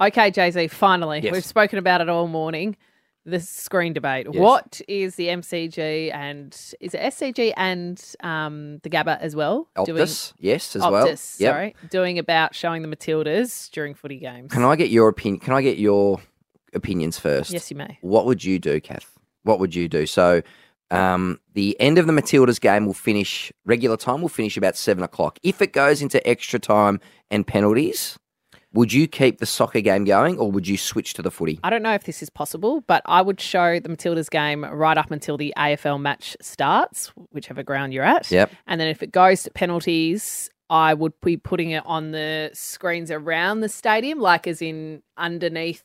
Okay, Jay Z, finally. Yes. We've spoken about it all morning. The screen debate. Yes. What is the MCG and is it SCG and um, the Gabba as well? Optus, yes, as doing, well. Optus, Yep. sorry. Doing about showing the Matildas during footy games. Can I get your opinion? Can I get your opinions first? Yes, you may. What would you do, Kath? What would you do? So, um, the end of the Matildas game will finish regular time. Will finish about seven o'clock. If it goes into extra time and penalties, would you keep the soccer game going, or would you switch to the footy? I don't know if this is possible, but I would show the Matildas game right up until the AFL match starts, whichever ground you're at. Yep. And then if it goes to penalties, I would be putting it on the screens around the stadium, like as in underneath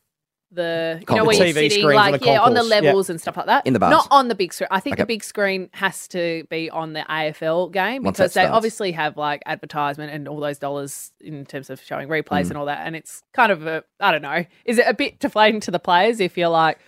the you know where you're TV sitting, like yeah, on the levels and stuff like that. In the bars. not on the big screen. I think Okay. the big screen has to be on the AFL game Once because they obviously have like advertisement and all those dollars in terms of showing replays Mm. and all that. And it's kind of a I don't know. Is it a bit deflating to the players if you're like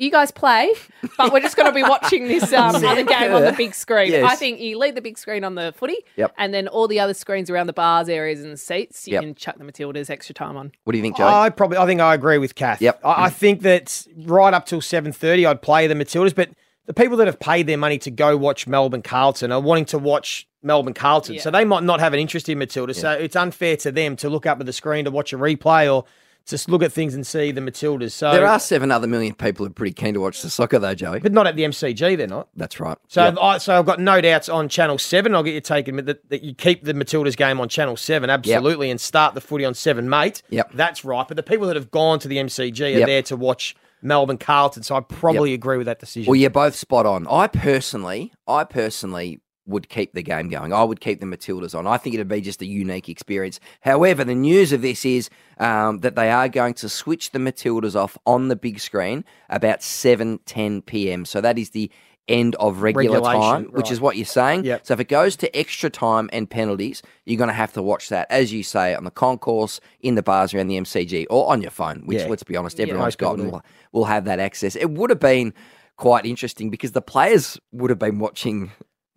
you guys play, but we're just going to be watching this um, other game on the big screen. Yes. I think you leave the big screen on the footy, Yep. and then all the other screens around the bars areas and the seats, you Yep. can chuck the Matildas extra time on. What do you think, Joe? I probably, I think I agree with Kath. Yep. I, I think that right up till seven thirty, I'd play the Matildas. But the people that have paid their money to go watch Melbourne Carlton are wanting to watch Melbourne Carlton, so they might not have an interest in Matildas. So it's unfair to them to look up at the screen to watch a replay or just look at things and see the Matildas. So, there are seven other million people who are pretty keen to watch the soccer, though, Joey. but not at the MCG. They're not. That's right. So, Yep. I, so I've got no doubts on Channel Seven. I'll get you taken that, that you keep the Matildas game on Channel Seven, absolutely, and start the footy on Seven, mate. Yep. that's right. But the people that have gone to the MCG are Yep. there to watch Melbourne Carlton. So I probably agree with that decision. Well, you're both spot on. I personally, I personally would keep the game going. I would keep the Matildas on. I think it'd be just a unique experience. However, the news of this is um, that they are going to switch the Matildas off on the big screen about 7, 10 p.m. So that is the end of regular Regulation, time, which is what you're saying. Yep. So if it goes to extra time and penalties, you're going to have to watch that, as you say, on the concourse, in the bars around the MCG, or on your phone, which, Yeah. let's be honest, Yeah. everyone's people got will, will have that access. It would have been quite interesting because the players would have been watching.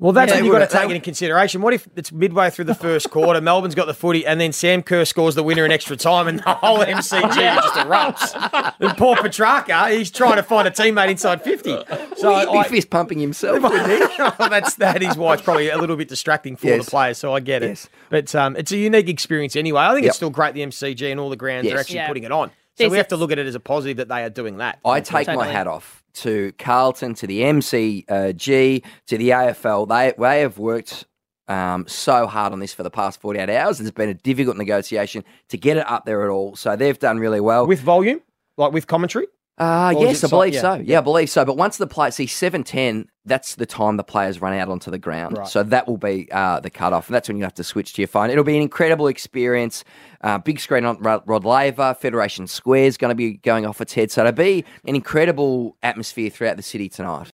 Well, that's Yeah, what you've got to would- take into consideration. What if it's midway through the first quarter, Melbourne's got the footy, and then Sam Kerr scores the winner in extra time, and the whole MCG just erupts? And poor Petracca, he's trying to find a teammate inside fifty. So He'd be I, fist pumping himself. wouldn't he? that's that is why it's probably a little bit distracting for Yes. the players. So I get it, Yes. but um, it's a unique experience anyway. I think Yep. it's still great. The MCG and all the grounds Yes. are actually Yeah. putting it on. So There's we have to look at it as a positive that they are doing that. I take my hat off to Carlton, to the MCG, to the AFL. They they have worked um, so hard on this for the past 48 hours. It's been a difficult negotiation to get it up there at all. So they've done really well. with volume, like with commentary. Uh, Or yes, I believe yeah, so. Yeah, I believe so. But once the play, see, seven ten, that's the time the players run out onto the ground. Right. So that will be uh, the cutoff, and that's when you have to switch to your phone. It'll be an incredible experience. Uh, big screen on Rod Rod Laver, Federation Square is going to be going off its head. So it'll be an incredible atmosphere throughout the city tonight.